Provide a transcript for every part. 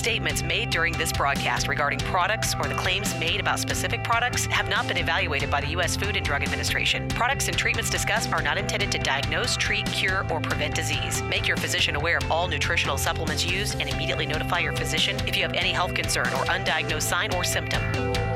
Statements made during this broadcast regarding products or the claims made about specific products have not been evaluated by the U.S. Food and Drug Administration. Products and treatments discussed are not intended to diagnose, treat, cure, or prevent disease. Make your physician aware of all nutritional supplements used and immediately notify your physician if you have any health concern or undiagnosed sign or symptom.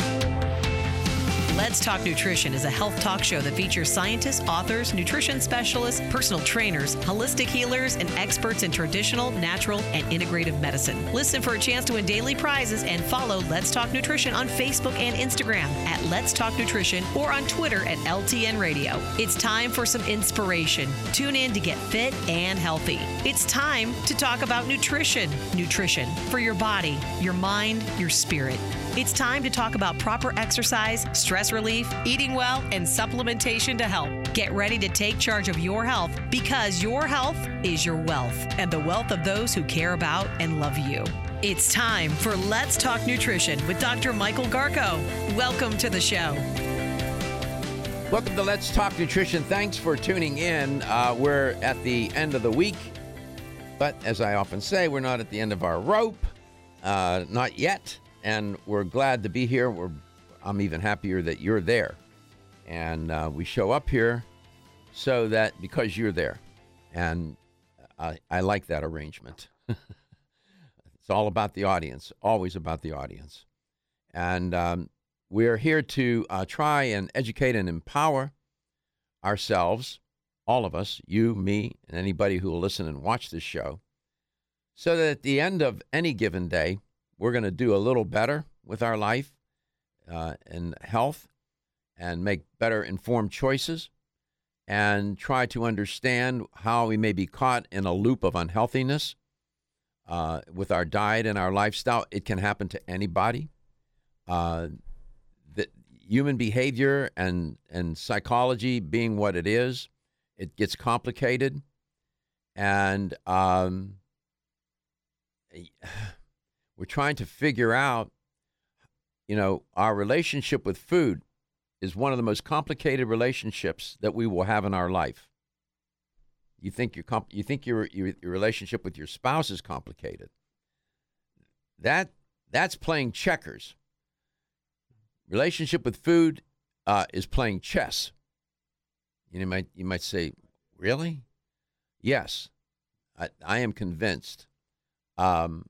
Let's Talk Nutrition is a health talk show that features scientists, authors, nutrition specialists, personal trainers, holistic healers, and experts in traditional, natural, and integrative medicine. Listen for a chance to win daily prizes and follow Let's Talk Nutrition on Facebook and Instagram at Let's Talk Nutrition or on Twitter at LTN Radio. It's time for some inspiration. Tune in to get fit and healthy. It's time to talk about nutrition. Nutrition for your body, your mind, your spirit. It's time to talk about proper exercise, stress relief, eating well, and supplementation to help. Get ready to take charge of your health because your health is your wealth and the wealth of those who care about and love you. It's time for Let's Talk Nutrition with Dr. Michael Garko. Welcome to the show. Welcome to Let's Talk Nutrition. Thanks for tuning in. Uh, we're at the end of the week, but as I often say, we're not at the end of our rope. Uh, not yet. And we're glad to be here. We're, I'm even happier that you're there. And uh, we show up here so that because you're there. And I, I like that arrangement. it's all about the audience, always about the audience. And um, we're here to uh, try and educate and empower ourselves, all of us, you, me, and anybody who will listen and watch this show, so that at the end of any given day, we're going to do a little better with our life uh, and health and make better informed choices and try to understand how we may be caught in a loop of unhealthiness uh, with our diet and our lifestyle. It can happen to anybody. Uh, human behavior and, and psychology being what it is, it gets complicated. And um, we're trying to figure out, you know, our relationship with food is one of the most complicated relationships that we will have in our life. You think your comp- you think your, your your relationship with your spouse is complicated. That that's playing checkers. Relationship with food uh, is playing chess. You might you might say, really? Yes, I, I am convinced. Um,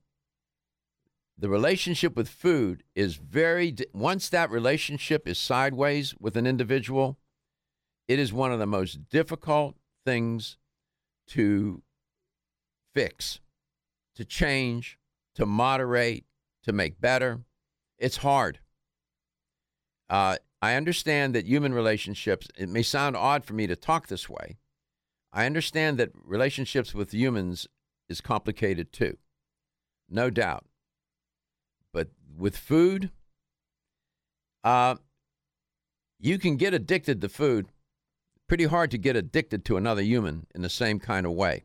the relationship with food is very once that relationship is sideways with an individual it is one of the most difficult things to fix to change to moderate to make better. It's hard. Uh, i understand that human relationships it may sound odd for me to talk this way. I understand that relationships with humans is complicated too no doubt with food, uh, you can get addicted to food. Pretty hard to get addicted to another human in the same kind of way.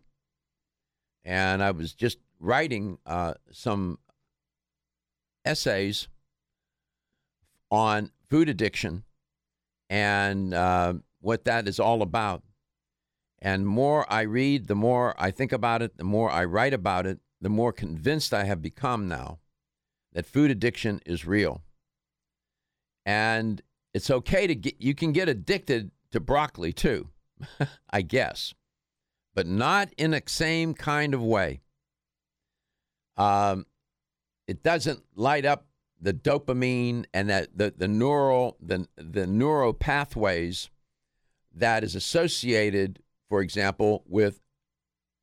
And I was just writing uh, some essays on food addiction and uh, what that is all about. And more I read, the more I think about it, the more I write about it, the more convinced I have become now that food addiction is real. And it's okay to get, you can get addicted to broccoli too, I guess, but not in the same kind of way. Um, it doesn't light up the dopamine and that the, the neural the, the neural pathways that is associated, for example, with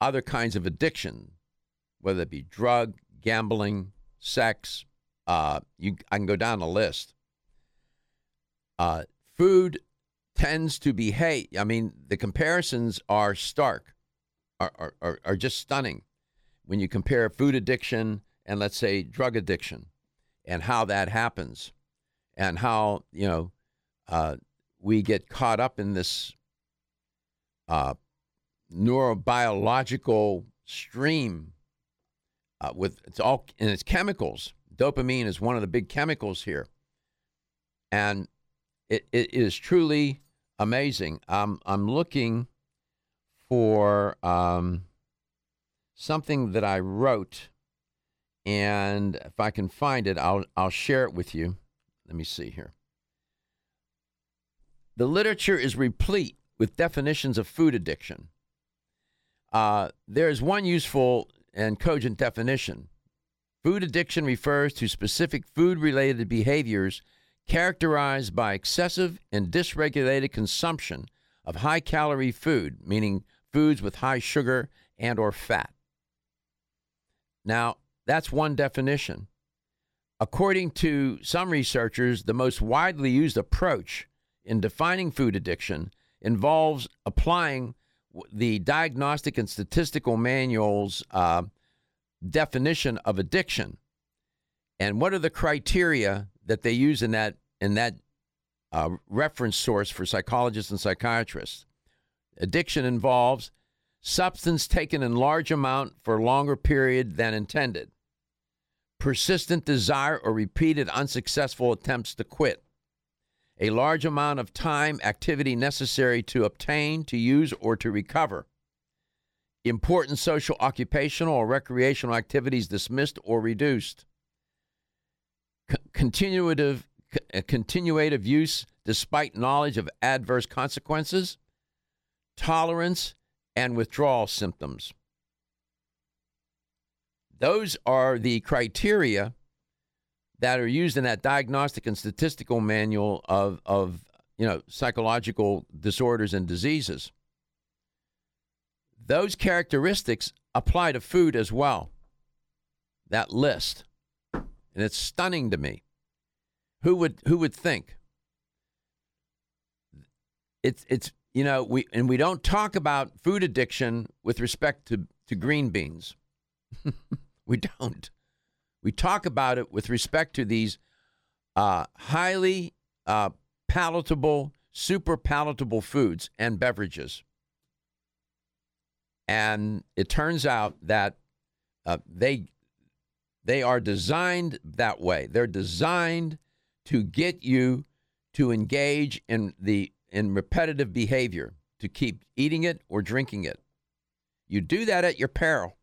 other kinds of addiction, whether it be drug, gambling, sex. Uh, you, I can go down the list. uh, food tends to behave. I mean, the comparisons are stark, are, are, are, are just stunning when you compare food addiction and, let's say, drug addiction and how that happens and how, you know, uh, we get caught up in this uh, neurobiological stream uh, with it's all and it's chemicals. Dopamine is one of the big chemicals here, and it, it is truly amazing. I'm I'm looking for um, something that I wrote, and if I can find it, I'll I'll share it with you. Let me see here. The literature is replete with definitions of food addiction. Uh, there is one useful and cogent definition. Food addiction refers to specific food related behaviors characterized by excessive and dysregulated consumption of high calorie food, meaning foods with high sugar and or fat. Now, that's one definition. According to some researchers, the most widely used approach in defining food addiction involves applying the Diagnostic and Statistical Manual's uh, definition of addiction. And what are the criteria that they use in that in that uh, reference source for psychologists and psychiatrists? Addiction involves substance taken in large amount for a longer period than intended, persistent desire or repeated unsuccessful attempts to quit, a large amount of time activity necessary to obtain, to use, or to recover. Important social, occupational, or recreational activities dismissed or reduced. C- continuative, c- uh, continuative use despite knowledge of adverse consequences. Tolerance and withdrawal symptoms. Those are the criteria that are used in that diagnostic and statistical manual of, of you know psychological disorders and diseases. Those characteristics apply to food as well. That list. And it's stunning to me. Who would who would think? It's it's you know we and we don't talk about food addiction with respect to to green beans. We don't we talk about it with respect to these uh, highly uh, palatable, super palatable foods and beverages. And it turns out that uh, they they are designed that way. They're designed to get you to engage in the in repetitive behavior, to keep eating it or drinking it. You do that at your peril.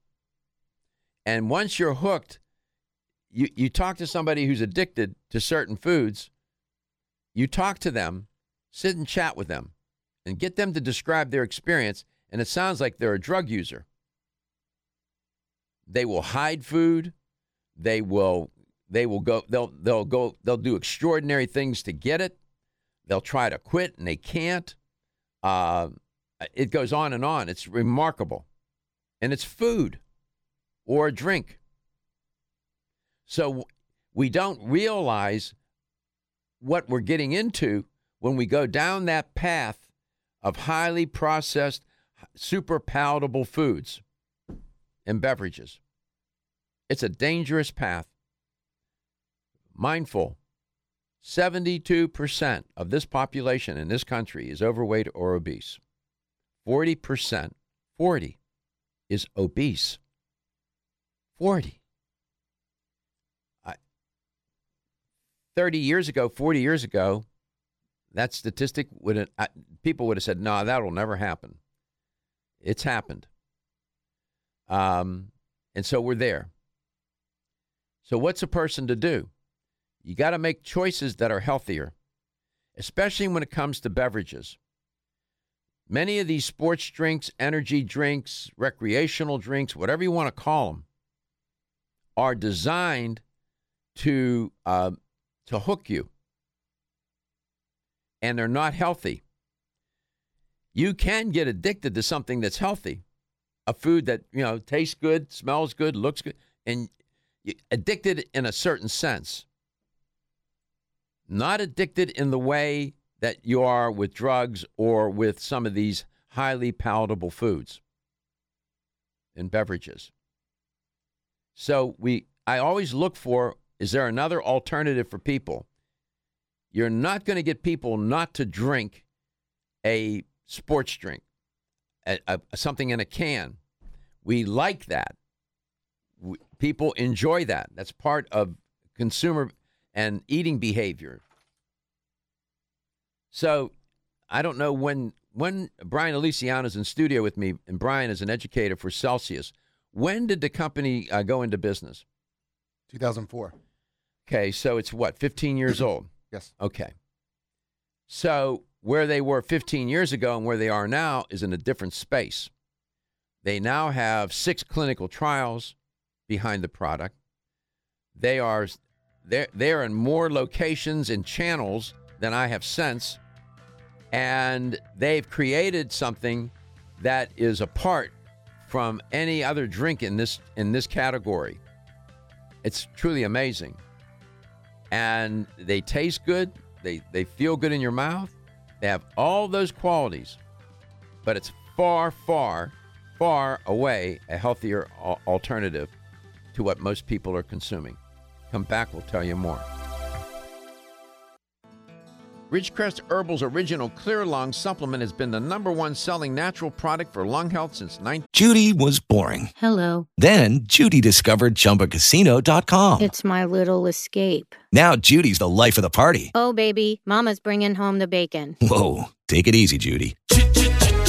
And once you're hooked, you, you talk to somebody who's addicted to certain foods, you talk to them, sit and chat with them, and get them to describe their experience, and it sounds like they're a drug user. They will hide food. They will they will go they'll they'll go they'll do extraordinary things to get it. They'll try to quit and they can't. Uh, it goes on and on. It's remarkable, and it's food or a drink. So we don't realize what we're getting into when we go down that path of highly processed, super palatable foods and beverages. It's a dangerous path. Mindful 72% of this population in this country is overweight or obese. 40%, 40 is obese. 40. 30 years ago, 40 years ago, that statistic would have, people would have said, no, that'll never happen. It's happened. Um, and so we're there. So, what's a person to do? You got to make choices that are healthier, especially when it comes to beverages. Many of these sports drinks, energy drinks, recreational drinks, whatever you want to call them, are designed to uh, to hook you. And they're not healthy. You can get addicted to something that's healthy, a food that, you know, tastes good, smells good, looks good, and addicted in a certain sense. not addicted in the way that you are with drugs or with some of these highly palatable foods and beverages. So we I always look for is there another alternative for people? You're not going to get people not to drink a sports drink, a, a, something in a can. We like that. We, people enjoy that. That's part of consumer and eating behavior. So I don't know when when Brian Aliciano is in studio with me, and Brian is an educator for Celsius. When did the company uh, go into business? 2004. Okay, so it's what, 15 years mm-hmm. old? Yes. Okay. So where they were 15 years ago and where they are now is in a different space. They now have six clinical trials behind the product. They are they're, they're in more locations and channels than I have since. And they've created something that is apart from any other drink in this in this category. It's truly amazing. And they taste good, they, they feel good in your mouth, they have all those qualities, but it's far, far, far away a healthier alternative to what most people are consuming. Come back, we'll tell you more. Ridgecrest Herbal's original Clear Lung supplement has been the number one selling natural product for lung health since 19. Judy was boring. Hello. Then Judy discovered ChumbaCasino.com. It's my little escape. Now Judy's the life of the party. Oh baby, Mama's bringing home the bacon. Whoa, take it easy, Judy.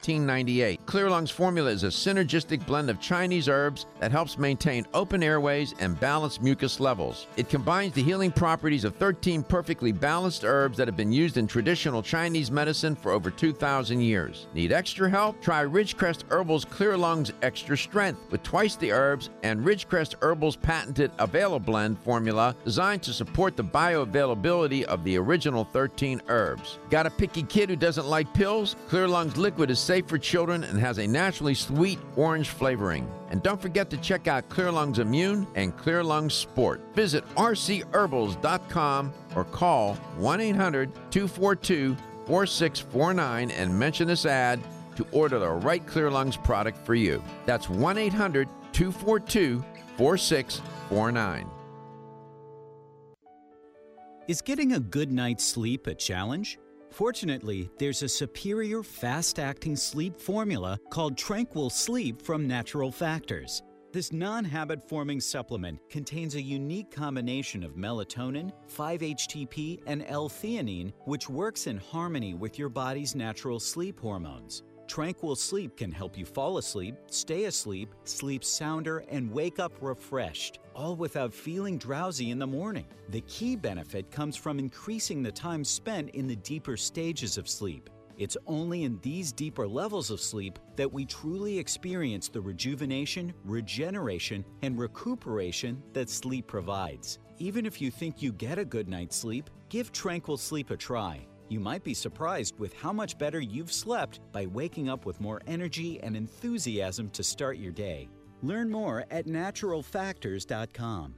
1998. Clear Lungs formula is a synergistic blend of Chinese herbs that helps maintain open airways and balance mucus levels. It combines the healing properties of 13 perfectly balanced herbs that have been used in traditional Chinese medicine for over 2,000 years. Need extra help? Try Ridgecrest Herbal's Clear Lungs Extra Strength with twice the herbs and Ridgecrest Herbal's patented Avail Blend formula designed to support the bioavailability of the original 13 herbs. Got a picky kid who doesn't like pills? Clear Lungs Liquid is safe for children and has a naturally sweet orange flavoring. And don't forget to check out Clear Lungs Immune and Clear Lungs Sport. Visit rcherbals.com or call 1 800 242 4649 and mention this ad to order the right Clear Lungs product for you. That's 1 800 242 4649. Is getting a good night's sleep a challenge? Fortunately, there's a superior fast acting sleep formula called Tranquil Sleep from Natural Factors. This non habit forming supplement contains a unique combination of melatonin, 5 HTP, and L theanine, which works in harmony with your body's natural sleep hormones. Tranquil Sleep can help you fall asleep, stay asleep, sleep sounder, and wake up refreshed, all without feeling drowsy in the morning. The key benefit comes from increasing the time spent in the deeper stages of sleep. It's only in these deeper levels of sleep that we truly experience the rejuvenation, regeneration, and recuperation that sleep provides. Even if you think you get a good night's sleep, give Tranquil Sleep a try. You might be surprised with how much better you've slept by waking up with more energy and enthusiasm to start your day. Learn more at naturalfactors.com.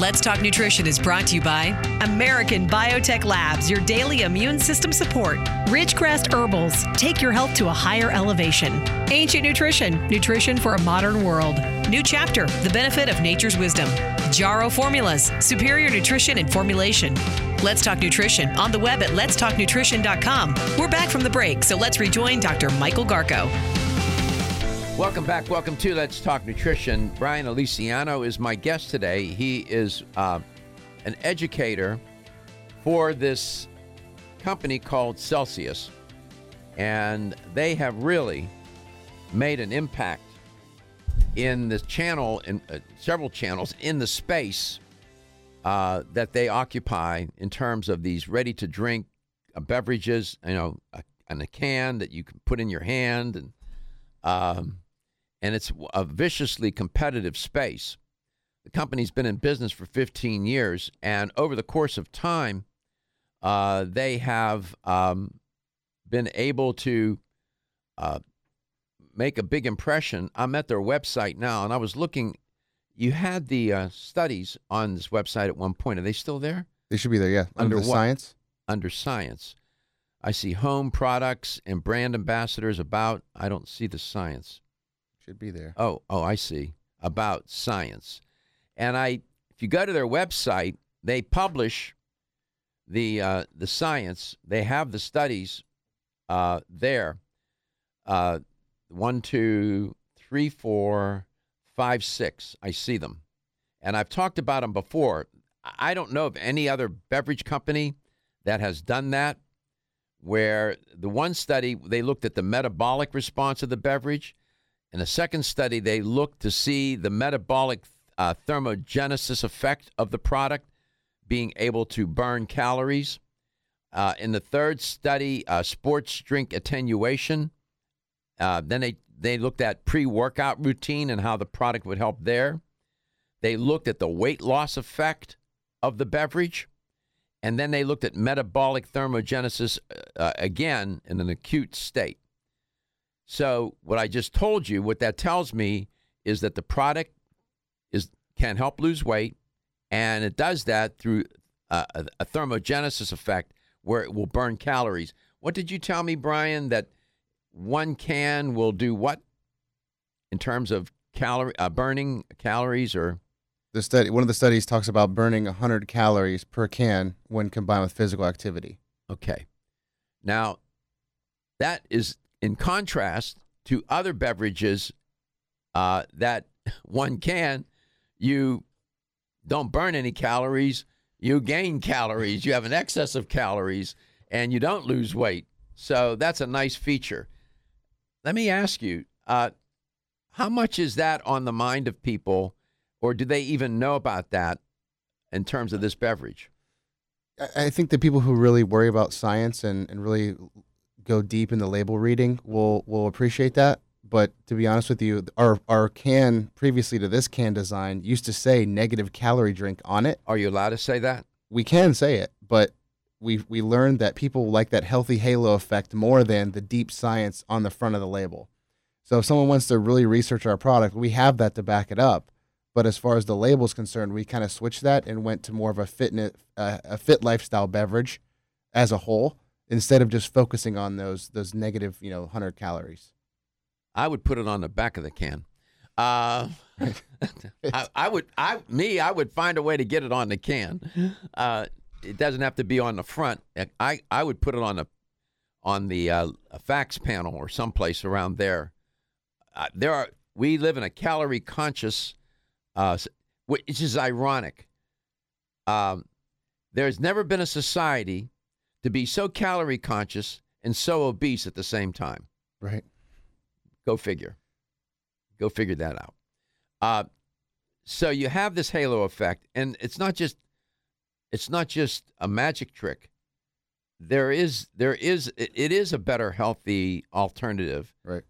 Let's Talk Nutrition is brought to you by American Biotech Labs, your daily immune system support. Ridgecrest Herbals, take your health to a higher elevation. Ancient Nutrition, nutrition for a modern world. New chapter, the benefit of nature's wisdom. Jarrow Formulas, superior nutrition and formulation. Let's Talk Nutrition on the web at letstalknutrition.com. We're back from the break, so let's rejoin Dr. Michael Garko. Welcome back. Welcome to Let's Talk Nutrition. Brian Aliciano is my guest today. He is uh, an educator for this company called Celsius, and they have really made an impact in the channel, in uh, several channels in the space uh, that they occupy in terms of these ready to drink uh, beverages, you know, and a can that you can put in your hand, and um, and it's a viciously competitive space. The company's been in business for 15 years, and over the course of time, uh, they have um, been able to uh, make a big impression. I'm at their website now, and I was looking. You had the uh, studies on this website at one point. Are they still there? They should be there, yeah. Under what? science. Under science. I see home products and brand ambassadors about. I don't see the science. Should be there. Oh, oh, I see. About science. And I if you go to their website, they publish the uh, the science. They have the studies uh, there. Uh, one, two, three, four, five, six. I see them, and I've talked about them before. I don't know of any other beverage company that has done that. Where the one study they looked at the metabolic response of the beverage, in the second study they looked to see the metabolic uh, thermogenesis effect of the product being able to burn calories. Uh, in the third study, uh, sports drink attenuation. Uh, then they, they looked at pre workout routine and how the product would help there. They looked at the weight loss effect of the beverage. And then they looked at metabolic thermogenesis uh, again in an acute state. So, what I just told you, what that tells me is that the product is can help lose weight, and it does that through uh, a, a thermogenesis effect where it will burn calories. What did you tell me, Brian? That one can will do what in terms of calorie uh, burning calories or The study, one of the studies talks about burning 100 calories per can when combined with physical activity. Okay. Now, that is in contrast to other beverages uh, that one can, you don't burn any calories, you gain calories, you have an excess of calories, and you don't lose weight. So that's a nice feature. Let me ask you, uh, how much is that on the mind of people, or do they even know about that in terms of this beverage? I- think the people who really worry about science and, and really go deep in the label reading will will appreciate that. But to be honest with you, our our can previously to this can design used to say negative calorie drink on it. Are you allowed to say that? We can say it, but we we learned that people like that healthy halo effect more than the deep science on the front of the label. So if someone wants to really research our product, we have that to back it up. But as far as the label is concerned, we kind of switched that and went to more of a fitness, uh, a fit lifestyle beverage as a whole, instead of just focusing on those those negative, you know, hundred calories. I would put it on the back of the can. Uh, I, I would, I me, I would find a way to get it on the can. Uh, it doesn't have to be on the front. I, I would put it on the, on the uh, facts panel or someplace around there. Uh, there are we live in a calorie conscious, uh, which is ironic. Um, there's never been a society to be so calorie conscious and so obese at the same time. Right. Go figure. Go figure that out. Uh, so you have this halo effect, and it's not just it's not just a magic trick. There is there is it, it is a better healthy alternative Right.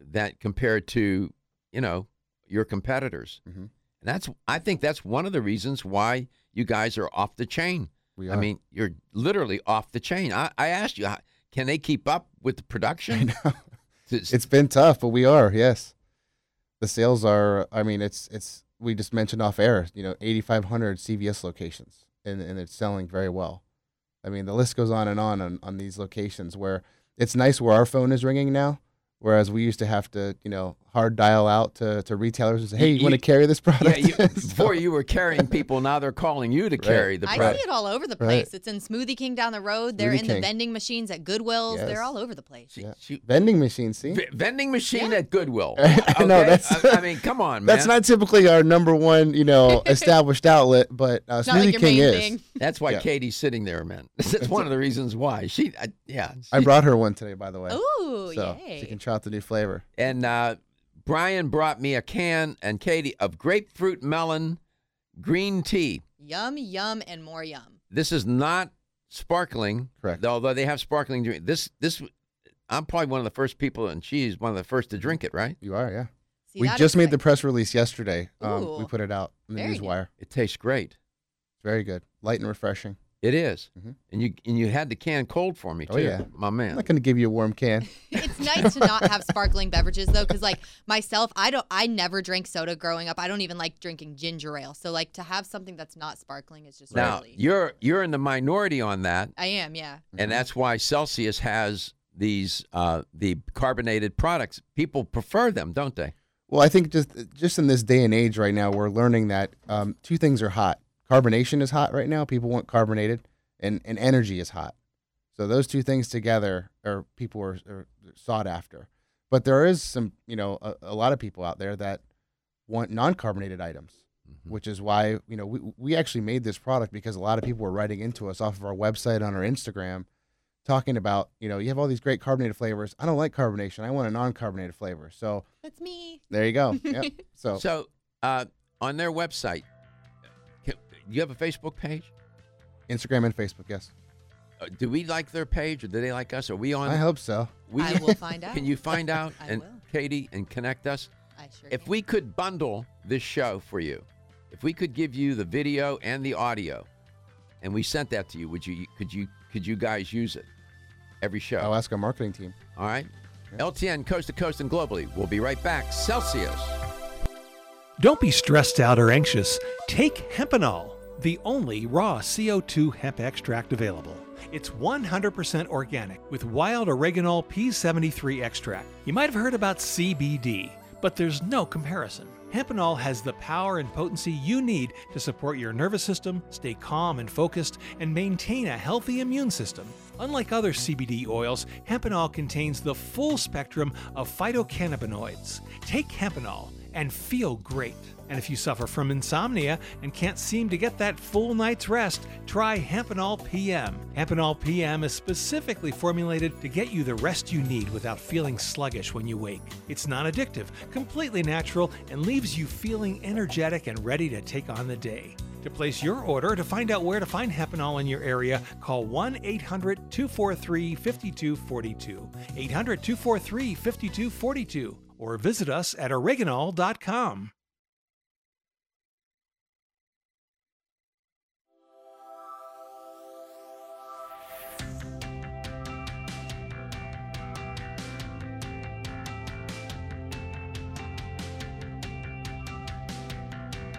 that compared to you know your competitors. Mhm. And that's I think that's one of the reasons why you guys are off the chain. We I mean, you're literally off the chain. I, I asked you, can they keep up with the production? It's- It's been tough, but we are. Yes, the sales are. I mean, it's it's. We just mentioned off air. You know, 8,500 CVS locations, and and it's selling very well. I mean, the list goes on and on on, on these locations where it's nice where our phone is ringing now. Whereas we used to have to, you know, hard dial out to, to retailers and say, "Hey, you, You- want to carry this yeah, product?" you, So- before you were carrying people, now they're calling you to carry the product. I see it all over the Right. place. It's in Smoothie King down the road. They're Smoothie in the vending machines at Goodwills. Yes. They're all over the place. She- Yeah. she- vending machines. See, v- vending machine at Goodwill. I know, that's- I, I mean, come on, man. that's not typically our number one, you know, established outlet, but uh, It's not like Smoothie King is. thing. That's why Yeah. Katie's sitting there, man. That's one of the reasons why. She, I, yeah. I brought her one today, by the way. Ooh, so yay. she can try out the new flavor. And uh, Brian brought me a can and Katie of grapefruit melon green tea. Yum, yum, and more yum. This is not sparkling. Correct. Although they have sparkling drink. This this I'm probably one of the first people, and she's one of the first to drink it. Right? You are, yeah. See, we just made the press release yesterday. Um, we put it out in the Very good. newswire. It tastes great. It's very good, light and refreshing. It is. Mhm. and you and you had the can cold for me too. Oh, yeah. my I'm man. not going to give you a warm can. it's nice to not have sparkling beverages though, because like myself, I don't, I never drank soda growing up. I don't even like drinking ginger ale. So like to have something that's not sparkling is just now really. you're you're in the minority on that, I am, yeah. and that's why Celsius has these uh, the carbonated products. People prefer them, don't they? Well, I think just just in this day and age right now, we're learning that um, two things are hot. Carbonation is hot right now. People want carbonated, and, and energy is hot. So those two things together are people are, are sought after. But there is some, you know, a, a lot of people out there that want non-carbonated items, which is why you know we we actually made this product because a lot of people were writing into us off of our website on our Instagram, talking about you know you have all these great carbonated flavors. I don't like carbonation. I want a non-carbonated flavor. So That's me. there you go. Yep. So, So uh, on their website, can, you have a Facebook page. Instagram and Facebook, yes. Uh, do we like their page, or do they like us? Are we on? I hope so. We, I will find out. Can you find out I and will. Katie and connect us? I sure If can. we could bundle this show for you, if we could give you the video and the audio, and we sent that to you, would you? Could you? Could you guys use it every show? I'll ask our marketing team. All right. LTN coast to coast and globally. We'll be right back. Celsius. Don't be stressed out or anxious. Take Hempanol, the only raw CO2 hemp extract available. It's 100% organic with wild oregano P73 extract. You might have heard about CBD, but there's no comparison. Hempanol has the power and potency you need to support your nervous system, stay calm and focused, and maintain a healthy immune system. Unlike other CBD oils, Hempanol contains the full spectrum of phytocannabinoids. Take Hempanol and feel great. And if you suffer from insomnia and can't seem to get that full night's rest, try Hempanol PM. Hempanol PM is specifically formulated to get you the rest you need without feeling sluggish when you wake. It's non addictive, completely natural, and leaves you feeling energetic and ready to take on the day. To place your order to find out where to find Hempanol in your area, call 1 800 243 5242. 800 243 5242. Or visit us at oreganol.com.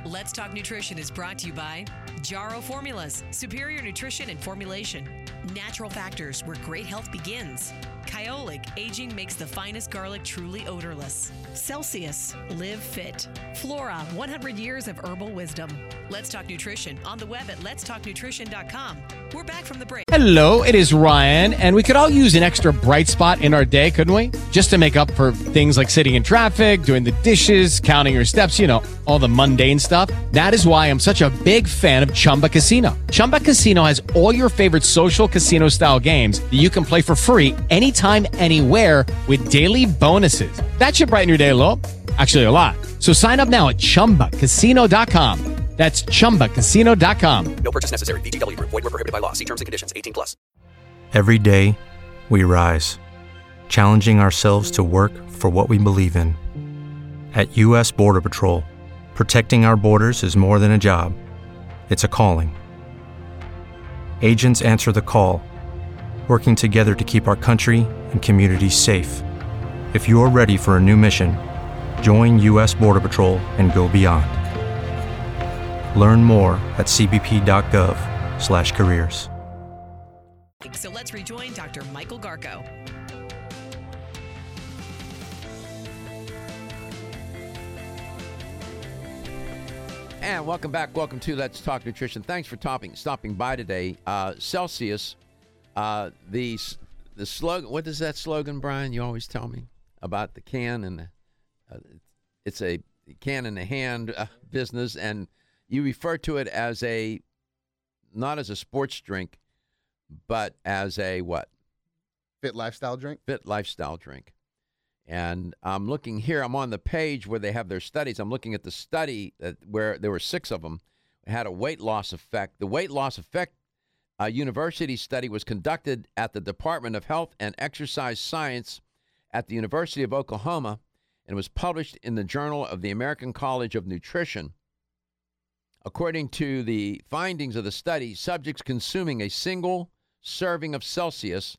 Let's Talk Nutrition is brought to you by Jarrow Formulas, superior nutrition and formulation. Natural factors where great health begins. Kyolic, aging makes the finest garlic truly odorless. Celsius, live fit. Flora, 100 years of herbal wisdom. Let's Talk Nutrition on the web at letstalknutrition.com. We're back from the break. Hello, it is Ryan, and we could all use an extra bright spot in our day, couldn't we? Just to make up for things like sitting in traffic, doing the dishes, counting your steps, you know, all the mundane stuff. That is why I'm such a big fan of Chumba Casino. Chumba Casino has all your favorite social casino style games that you can play for free anytime, anywhere with daily bonuses. That should brighten your day a little. Actually, a lot. So sign up now at chumbacasino.com. That's chumbacasino.com. No purchase necessary. VGW Group. Void were prohibited by law. See terms and conditions. 18 plus. Every day, we rise, challenging ourselves to work for what we believe in. At U.S. Border Patrol, protecting our borders is more than a job, it's a calling. Agents answer the call, working together to keep our country and communities safe. If you're ready for a new mission, join U.S. Border Patrol and go beyond. Learn more at cbp.gov/careers. So let's rejoin Dr. Michael Garko. And welcome back. Welcome to Let's Talk Nutrition. Thanks for topping, stopping by today. Uh, Celsius, uh, the s- the slogan. What is that slogan, Brian? You always tell me about the can and the, uh, it's a can in the hand uh, business, and you refer to it as a not as a sports drink, but as a what? Fit lifestyle drink. Fit lifestyle drink. And I'm looking here. I'm on the page where they have their studies. I'm looking at the study that where there were six of them, had a weight loss effect. The weight loss effect uh, university study was conducted at the Department of Health and Exercise Science at the University of Oklahoma and was published in the Journal of the American College of Nutrition. According to the findings of the study, subjects consuming a single serving of Celsius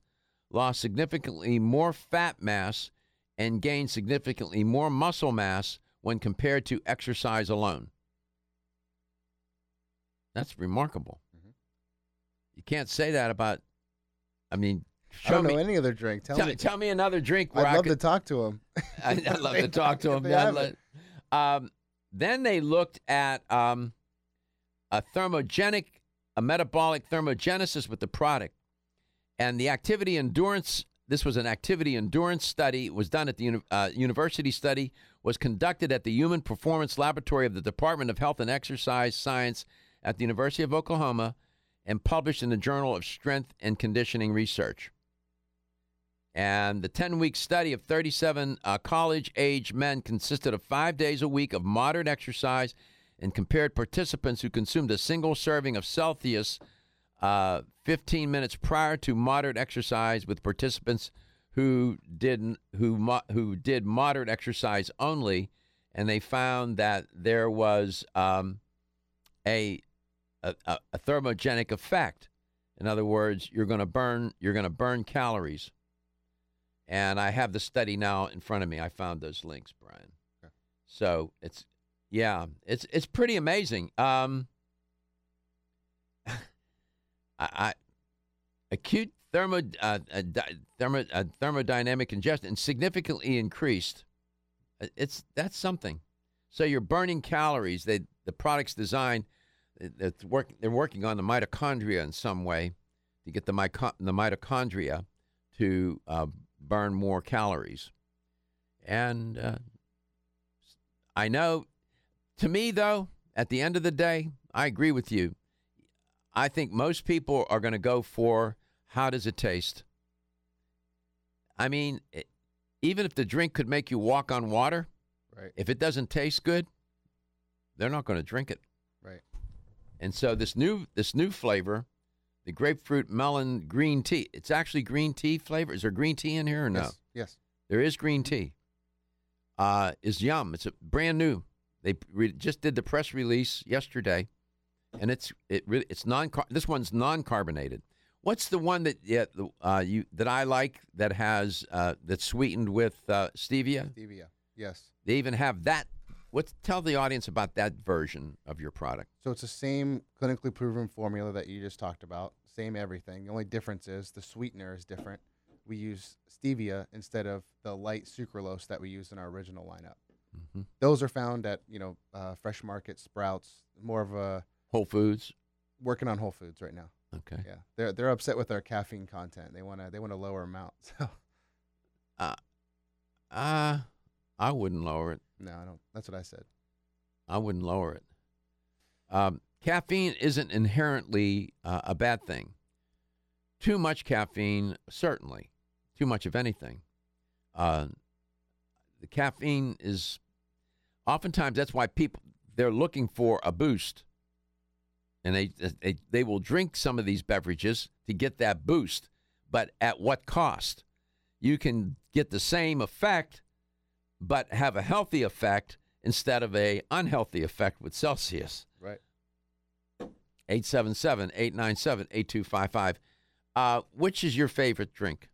lost significantly more fat mass and gained significantly more muscle mass when compared to exercise alone. That's remarkable. You can't say that about. I mean, I don't show know me. any other drink. Tell, tell, me. tell me another drink I'd love could, to talk to him. I, I'd love to talk to him. let- um, then they looked at um, a thermogenic, a metabolic thermogenesis with the product, and the activity endurance. This was an activity endurance study. It was done at the uni- uh, university study. Was conducted at the Human Performance Laboratory of the Department of Health and Exercise Science at the University of Oklahoma, and published in the Journal of Strength and Conditioning Research. And the 10 week study of 37 uh, college age men consisted of five days a week of moderate exercise and compared participants who consumed a single serving of Celsius uh, 15 minutes prior to moderate exercise with participants who did, who, mo- who did moderate exercise only. And they found that there was um, a, a, a a thermogenic effect. In other words, you're going to burn you're going to burn calories. And I have the study now in front of me. I found those links, Brian. So it's yeah, it's it's pretty amazing. Um, I, I acute thermo uh, uh, di- thermo uh, thermodynamic ingestion significantly increased. Uh, It's that's something. So you're burning calories. They the product's designed. It's work, they're working on the mitochondria in some way to get the, myco- the mitochondria to uh, burn more calories. And uh, I know, to me, though, at the end of the day, I agree with you. I think most people are going to go for how does it taste? I mean, it, even if the drink could make you walk on water, Right. if it doesn't taste good, they're not going to drink it. And so this new this new flavor, the grapefruit melon green tea. It's actually green tea flavor. Is there green tea in here or no? Yes. Yes. There is green tea. Uh, is yum. It's a brand new. They re- just did the press release yesterday, and it's it really it's non. This one's non carbonated. What's the one that yeah the, uh, you that I like that has uh, that's sweetened with uh, stevia? Stevia. Yes. They even have that. What tell the audience about that version of your product? So it's the same clinically proven formula that you just talked about. Same everything. The only difference is the sweetener is different. We use stevia instead of the light sucralose that we use in our original lineup. Mhm. Those are found at you know uh, Fresh Market, Sprouts, more of a Whole Foods. working on Whole Foods right now. Okay. Yeah, they're they're upset with our caffeine content. They want to they want to lower amount. So Uh, uh, I wouldn't lower it. No, I don't. That's what I said. I wouldn't lower it. Um, caffeine isn't inherently uh, a bad thing. Too much caffeine, certainly. Too much of anything. Uh, the caffeine is oftentimes that's why people they're looking for a boost, and they they they will drink some of these beverages to get that boost. But at what cost? You can get the same effect, but have a healthy effect instead of a unhealthy effect with Celsius. Right. 877-897-8255. Uh, which is your favorite drink?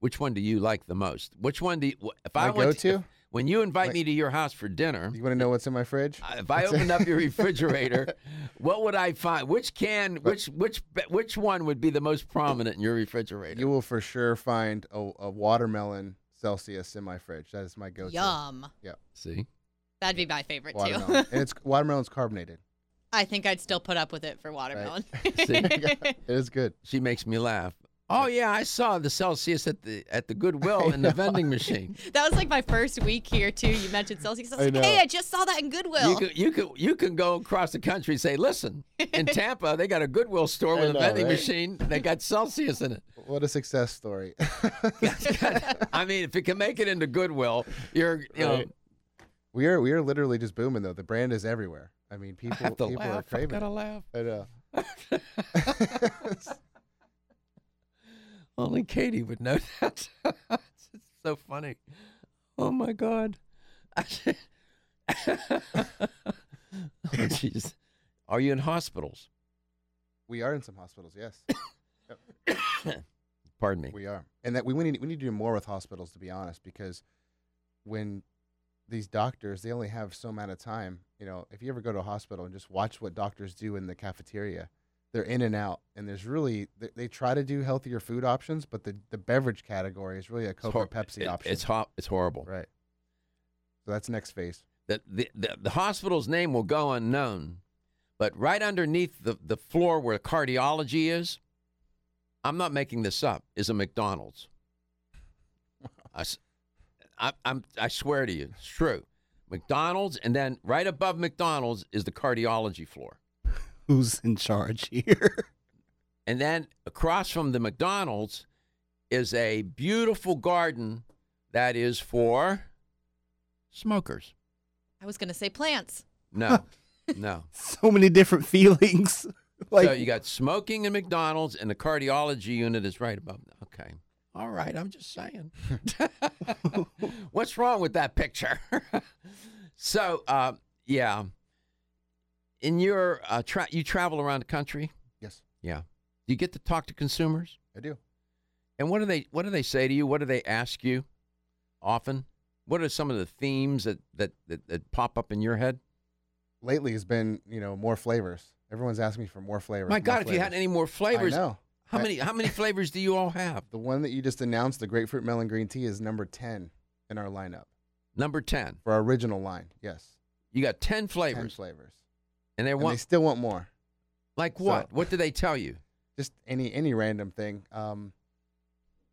Which one do you like the most? Which one do you, if I My went go-to? if- when you invite Like- me to your house for dinner, You want to know what's in my fridge? uh, if I opened up your refrigerator, what would I find? Which can which which which one would be the most prominent in your refrigerator? You will for sure find a, a watermelon Celsius in my fridge. That is my go-to. Yum. Yeah. See? That'd be my favorite Watermelon. too. and it's watermelon's carbonated. I think I'd still put up with it for watermelon. See? It is good. She makes me laugh. Oh yeah, I saw the Celsius at the at the Goodwill in the vending machine. that was like my first week here too. You mentioned Celsius. I was I like, know. hey, I just saw that in Goodwill. You can you can you can go across the country and say, listen, in Tampa they got a Goodwill store I with a vending right? machine. They got Celsius in it. What a success story. I mean, if you can make it into Goodwill, you're you know Right. we are we are literally just booming though. The brand is everywhere. I mean, people have to people are laugh. I craving. gotta laugh. I know. Only Katie would know that. it's so funny. Oh my God. jeez. Are you in hospitals? We are in some hospitals, yes. Pardon me. We are, and that we, we need we need to do more with hospitals, to be honest, because when these doctors they only have so amount of time. You know, if you ever go to a hospital and just watch what doctors do in the cafeteria, they're in and out, and there's really they, they try to do healthier food options, but the the beverage category is really a Coke or Pepsi it- option. It's ho- It's horrible. right. So that's next phase. The, the, the, the hospital's name will go unknown, but right underneath the, the floor where cardiology is, I'm not making this up, is a McDonald's. I, I, am I swear to you, it's true. McDonald's, and then right above McDonald's is the cardiology floor. Who's in charge here? And then across from the McDonald's is a beautiful garden that is for smokers. I was gonna say plants. No, no. so many different feelings. like so you got smoking in McDonald's, and the cardiology unit is right above. Okay, all right. I'm just saying. What's wrong with that picture? so, uh, yeah. In your uh, tra- you travel around the country. Yes, Yeah. Do you get to talk to consumers? I do. And what do they what do they say to you? What do they ask you often? What are some of the themes that that, that, that pop up in your head? Lately, has been you know more flavors. Everyone's asking me for more flavors. My more God, if you had any more flavors, I know. how I- many how many flavors do you all have? The one that you just announced, the grapefruit melon green tea, is number ten in our lineup Number ten. for our original line. Yes, You got ten flavors, Ten flavors, and they and want they still want more. like so- what? what do they tell you? Just any any random thing. Um,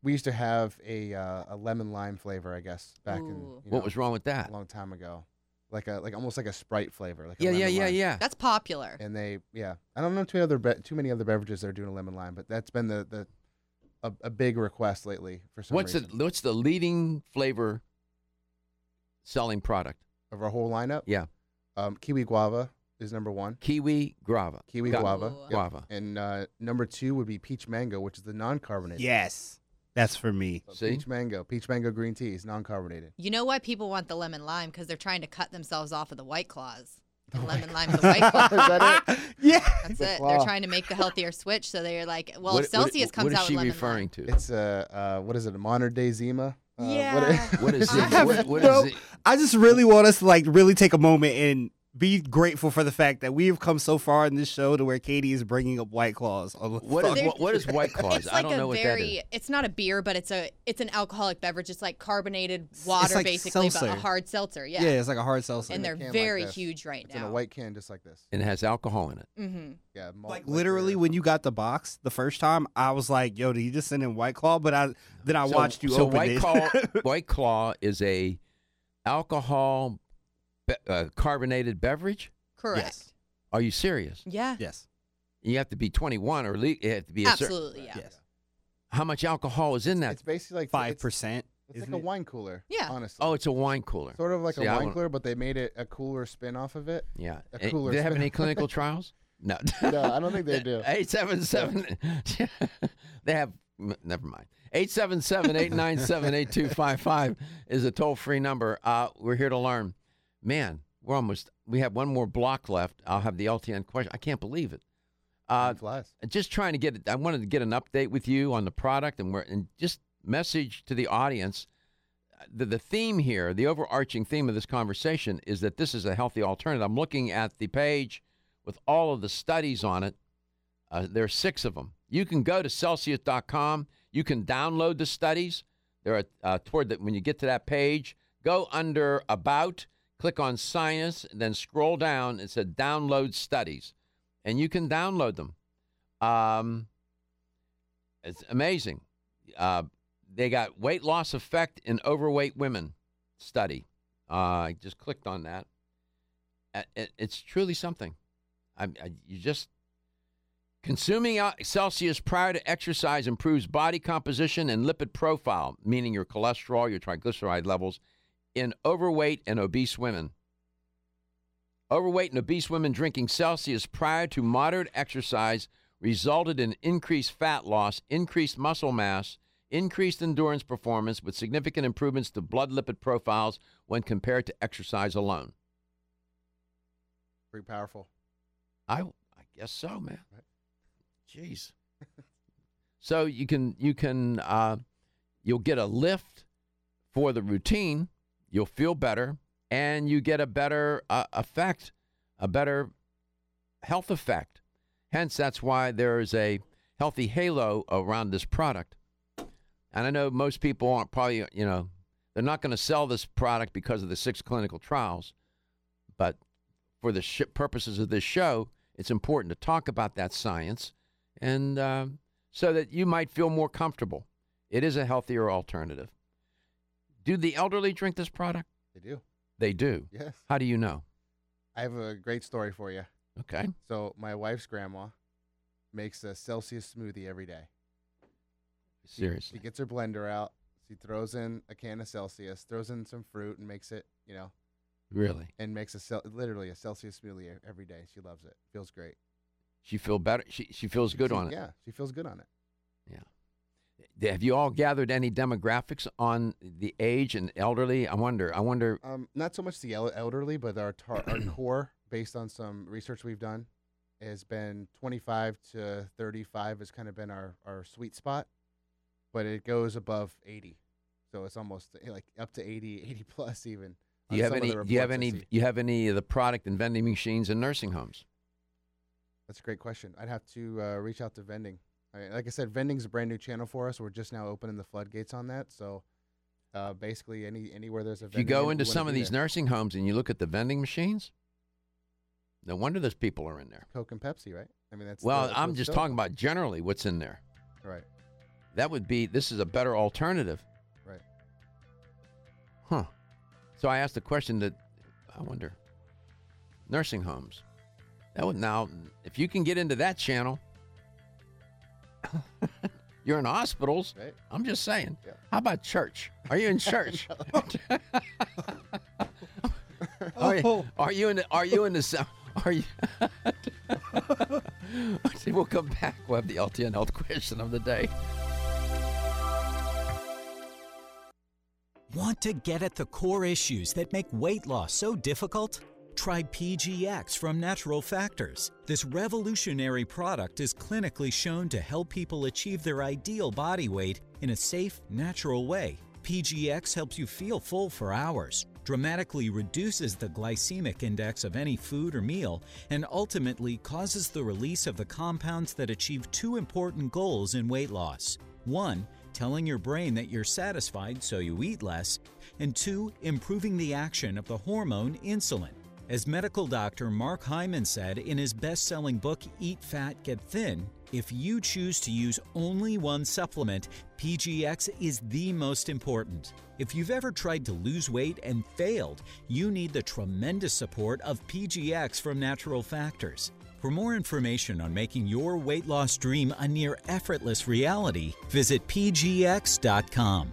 we used to have a uh, a lemon lime flavor, I guess, back in Ooh. you What was wrong with that? a long time ago, like a like almost like a Sprite flavor. Like Yeah, yeah, yeah, lime. yeah. That's popular. And they yeah, I don't know too other be- too many other beverages that are doing a lemon lime, but that's been the the a, a big request lately for some What's reason. the what's the leading flavor selling product? of our whole lineup? Yeah, Um, kiwi guava is number one. kiwi guava. Kiwi Got- guava. Yep. Guava. And uh, number two would be peach mango, which is the non-carbonated. yes, that's for me. So See? Peach mango, peach mango green tea is non-carbonated. You know why people want the lemon lime? Because they're trying to cut themselves off of the white claws. The lemon lime, the white claw. is that it? Yeah. That's The it. claw. They're trying to make the healthier switch. So they're like, well, What- if Celsius what, comes what is out she with lemon referring lime. to? It's a uh, what is it? A modern day Zima. Uh, Yeah. What is I it? have What, what no- is it? I just really want us to like really take a moment and be grateful for the fact that we have come so far in this show to where Katie is bringing up White Claws. On the What is, what, what is White Claws? It's I like don't a know what that is. It's not a beer, but it's a. It's an alcoholic beverage. It's like carbonated water, like basically, but a hard seltzer. Yeah. yeah. it's like a hard seltzer. and they're can like very huge right It's now. in a white can, just like this. And it has alcohol in it. mm-hmm. Yeah, malt like liquor. literally when you got the box the first time, I was like, "Yo, did you just send in White Claw?" But I then I so, watched you so open White it. Claw, White Claw is a alcohol be- uh, carbonated beverage. Correct. Yes. Are you serious? Yeah. yes, You have to be 21 or le- you have to be a certain. Absolutely. Yeah. yes, How much alcohol is in that? It's basically like five it's- percent. It's like a wine cooler. Yeah. honestly. oh, it's a wine cooler. sort of like See, a I wine won't- cooler, but they made it a cooler spin off of it. Yeah. A Eh, cooler do they have spin- any clinical trials? No. No, I don't think they do. 877. they have, m- never mind. 877 897 8255 is a toll free number. Uh, we're here to learn. Man, we're almost, we have one more block left. I'll have the LTN question. I can't believe it. Uh, flies. just trying to get, it, I wanted to get an update with you on the product and, we're, and just message to the audience. The, the theme here, the overarching theme of this conversation is that this is a healthy alternative. I'm looking at the page with all of the studies on it. Uh, there are six of them. You can go to Celsius.com. You can download the studies. There are uh, toward that when you get to that page, go under About, click on Science, then scroll down. It said Download Studies, and you can download them. Um, it's amazing. Uh, they got weight loss effect in overweight women study. Uh, I just clicked on that. Uh, it- it's truly something. I, I, you just consuming Celsius prior to exercise improves body composition and lipid profile, meaning your cholesterol, your triglyceride levels, in overweight and obese women. Overweight and obese women drinking Celsius prior to moderate exercise resulted in increased fat loss, increased muscle mass, increased endurance performance, with significant improvements to blood lipid profiles when compared to exercise alone. Pretty powerful. I I guess so, man. Jeez. so you can you can uh, you'll get a lift for the routine. You'll feel better, and you get a better uh, effect, a better health effect. Hence, that's why there is a healthy halo around this product. And I know most people aren't probably you know they're not going to sell this product because of the six clinical trials, but for the sh- purposes of this show, it's important to talk about that science, and uh, so that you might feel more comfortable. It is a healthier alternative. Do the elderly drink this product? They do. They do. Yes. How do you know? I have a great story for you. Okay. So my wife's grandma makes a Celsius smoothie every day. She- Seriously. She gets her blender out. She throws in a can of Celsius, throws in some fruit, and makes it, you know, Really? and makes a cel- literally a Celsius smoothie every day. She loves it. Feels great. She feel better. She she feels good She- on it. Yeah, she feels good on it. Yeah. Have you all gathered any demographics on the age and elderly? I wonder. I wonder. Um, not so much the el- elderly, but our tar- our core, based on some research we've done, has been 25 to 35 has kind of been our, our sweet spot, but it goes above 80, so it's almost eh, like up to 80, 80 plus even. Do you have any? Do you have any? You have any of the product and vending machines in nursing homes? That's a great question. I'd have to uh, reach out to vending. I, like I said, vending's a brand new channel for us. We're just now opening the floodgates on that. So uh, basically, any anywhere there's a If you go into some of these there. nursing homes and you look at the vending machines, no wonder those people are in there. Coke and Pepsi, right? I mean, that's well, the- I'm just dope. talking about generally what's in there. Right. That would be. This is a better alternative. Right. Huh. So I asked a question that I wonder. Nursing homes. That would now, if you can get into that channel, you're in hospitals. Right. I'm just saying. Yeah. How about church? Are you in church? are, you, are you in? The, are you in the? Are you? See, we'll come back. We'll have the LTN health question of the day. Want to get at the core issues that make weight loss so difficult? Try PGX from Natural Factors. This revolutionary product is clinically shown to help people achieve their ideal body weight in a safe, natural way. PGX helps you feel full for hours, dramatically reduces the glycemic index of any food or meal, and ultimately causes the release of the compounds that achieve two important goals in weight loss. One, telling your brain that you're satisfied so you eat less, and two, improving the action of the hormone insulin. As medical doctor Mark Hyman said in his best selling book, Eat Fat, Get Thin, if you choose to use only one supplement, PGX is the most important. If you've ever tried to lose weight and failed, you need the tremendous support of PGX from Natural Factors. For more information on making your weight loss dream a near effortless reality, visit pgx.com.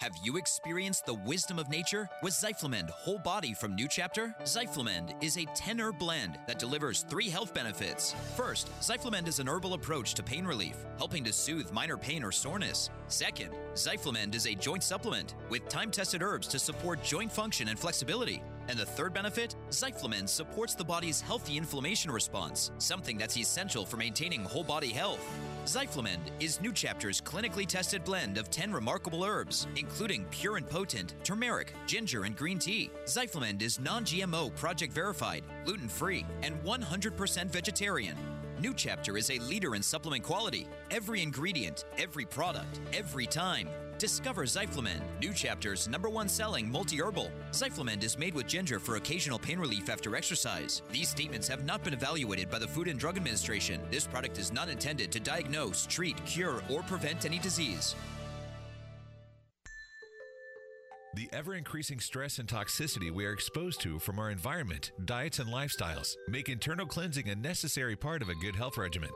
Have you experienced the wisdom of nature with Zyflamend Whole Body from New Chapter? Zyflamend is a 10 herb blend that delivers three health benefits. First, Zyflamend is an herbal approach to pain relief, helping to soothe minor pain or soreness. Second, Zyflamend is a joint supplement with time tested herbs to support joint function and flexibility. And the third benefit, Zyflamend supports the body's healthy inflammation response, something that's essential for maintaining whole body health. Zyflamend is New Chapter's clinically tested blend of 10 remarkable herbs, including pure and potent turmeric, ginger, and green tea. Zyflamend is non GMO, project verified, gluten free, and 100% vegetarian. New Chapter is a leader in supplement quality. Every ingredient, every product, every time. Discover Zyflamend, New Chapter's number one selling multi herbal. Zyflamend is made with ginger for occasional pain relief after exercise. These statements have not been evaluated by the Food and Drug Administration. This product is not intended to diagnose, treat, cure, or prevent any disease. The ever increasing stress and toxicity we are exposed to from our environment, diets, and lifestyles make internal cleansing a necessary part of a good health regimen.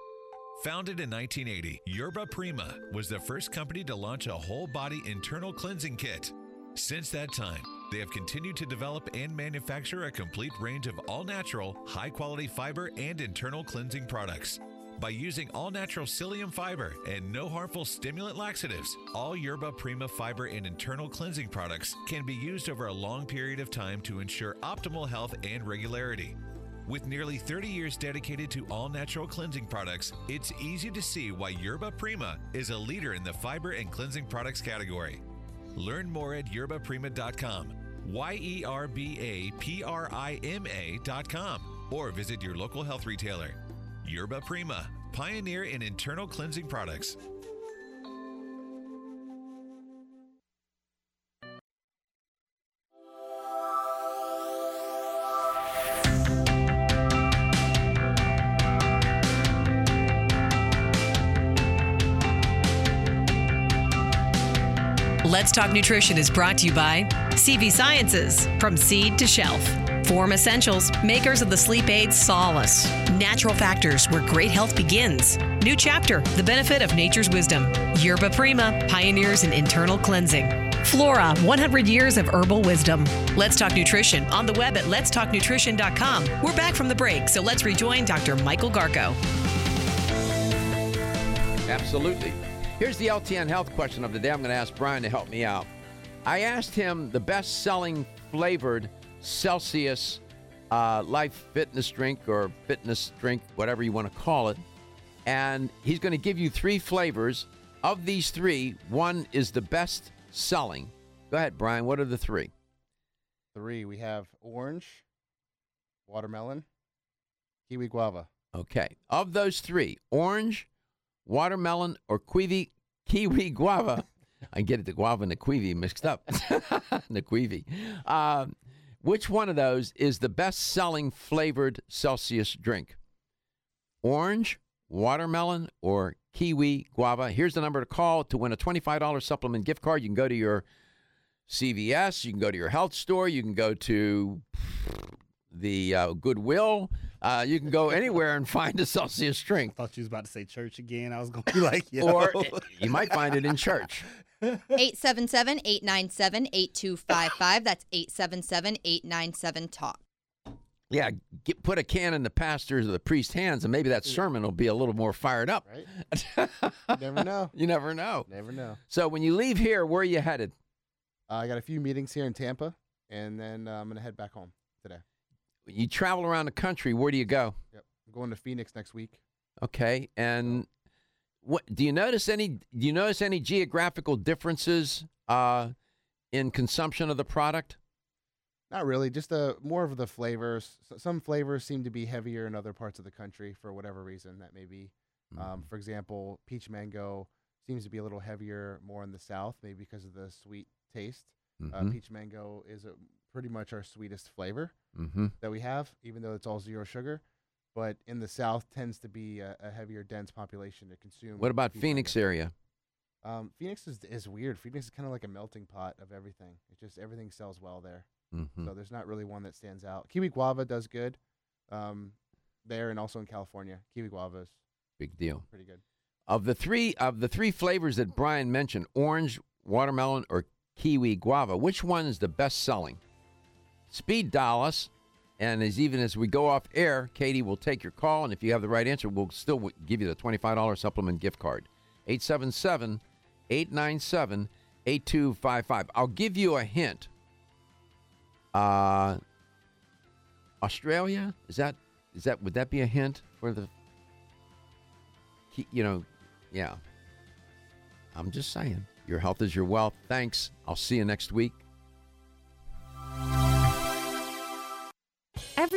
Founded in 1980, Yerba Prima was the first company to launch a whole body internal cleansing kit. Since that time, they have continued to develop and manufacture a complete range of all natural, high quality fiber and internal cleansing products. By using all natural psyllium fiber and no harmful stimulant laxatives, all Yerba Prima fiber and internal cleansing products can be used over a long period of time to ensure optimal health and regularity. With nearly 30 years dedicated to all natural cleansing products, it's easy to see why Yerba Prima is a leader in the fiber and cleansing products category. Learn more at yerbaprima.com, Y E R B A P R I M A.com, or visit your local health retailer. Yerba Prima, pioneer in internal cleansing products. Let's Talk Nutrition is brought to you by CV Sciences, from seed to shelf. Form Essentials, makers of the sleep aid Solace. Natural Factors, where great health begins. New Chapter, the benefit of nature's wisdom. Yerba Prima, pioneers in internal cleansing. Flora, 100 years of herbal wisdom. Let's Talk Nutrition on the web at letstalknutrition.com. We're back from the break, so let's rejoin Dr. Michael Garko. Absolutely. Here's the LTN health question of the day. I'm going to ask Brian to help me out. I asked him the best selling flavored Celsius uh, Life Fitness drink or fitness drink, whatever you want to call it. And he's going to give you three flavors. Of these three, one is the best selling. Go ahead, Brian. What are the three? Three. We have orange, watermelon, kiwi guava. Okay. Of those three, orange, watermelon, or kiwi, kiwi guava. I get it, the guava and the kiwi mixed up. the kiwi. Um, which one of those is the best selling flavored Celsius drink? Orange, watermelon, or kiwi guava? Here's the number to call to win a $25 supplement gift card. You can go to your CVS, you can go to your health store, you can go to the uh, Goodwill. Uh, you can go anywhere and find a Celsius drink. I thought you was about to say church again. I was going to be like, Yo. Or you might find it in church. 877 897 8255. That's 877 897 TALK. Yeah, get, put a can in the pastor's or the priest's hands, and maybe that sermon will be a little more fired up. Right? you never know. You never know. Never know. So when you leave here, where are you headed? Uh, I got a few meetings here in Tampa, and then uh, I'm going to head back home today. You travel around the country. Where do you go? Yep. I'm going to Phoenix next week. Okay, and what do you notice any? Do you notice any geographical differences uh, in consumption of the product? Not really. Just the more of the flavors. Some flavors seem to be heavier in other parts of the country for whatever reason that may be. Um, for example, peach mango seems to be a little heavier more in the south, maybe because of the sweet taste. Uh, Mhm. peach mango is a, pretty much our sweetest flavor Mhm. that we have, even though it's all zero sugar. But in the south tends to be a, a heavier, dense population to consume. What about Phoenix area? Um, Phoenix is is weird. Phoenix is kind of like a melting pot of everything. It just everything sells well there. Mhm. So there's not really one that stands out. Kiwi guava does good, um, there and also in California. Kiwi guavas. Big deal. pretty good. Of the three of the three flavors that Brian mentioned, orange, watermelon, or kiwi guava, which one is the best selling? Speed dial us, and as even as we go off air, Katie will take your call, and if you have the right answer, we'll still give you the twenty-five dollars supplement gift card. 877-897-8255. I'll give you a hint. Uh, Australia is that is that would that be a hint for the you know, yeah. I'm just saying. Your health is your wealth. Thanks. I'll see you next week.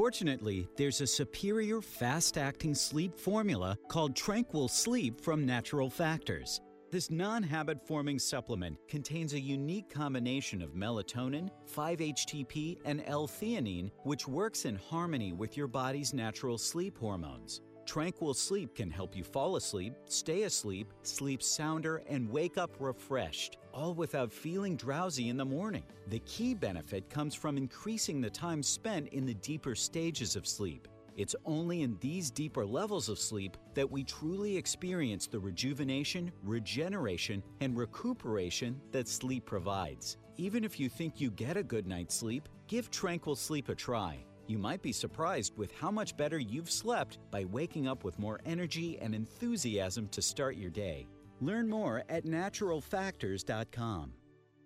Fortunately, there's a superior fast acting sleep formula called Tranquil Sleep from Natural Factors. This non habit forming supplement contains a unique combination of melatonin, 5-HTP, and L theanine, which works in harmony with your body's natural sleep hormones. Tranquil Sleep can help you fall asleep, stay asleep, sleep sounder, and wake up refreshed, all without feeling drowsy in the morning. The key benefit comes from increasing the time spent in the deeper stages of sleep. It's only in these deeper levels of sleep that we truly experience the rejuvenation, regeneration, and recuperation that sleep provides. Even if you think you get a good night's sleep, give Tranquil Sleep a try. You might be surprised with how much better you've slept by waking up with more energy and enthusiasm to start your day. Learn more at naturalfactors.com.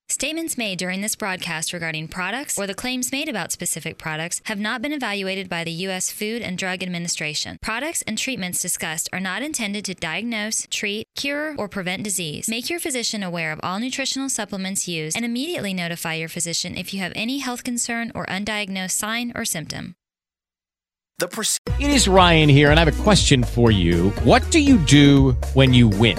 Statements made during this broadcast regarding products or the claims made about specific products have not been evaluated by the U.S. Food and Drug Administration. Products and treatments discussed are not intended to diagnose, treat, cure, or prevent disease. Make your physician aware of all nutritional supplements used and immediately notify your physician if you have any health concern or undiagnosed sign or symptom. The it is Ryan here, and I have a question for you. What do you do when you win?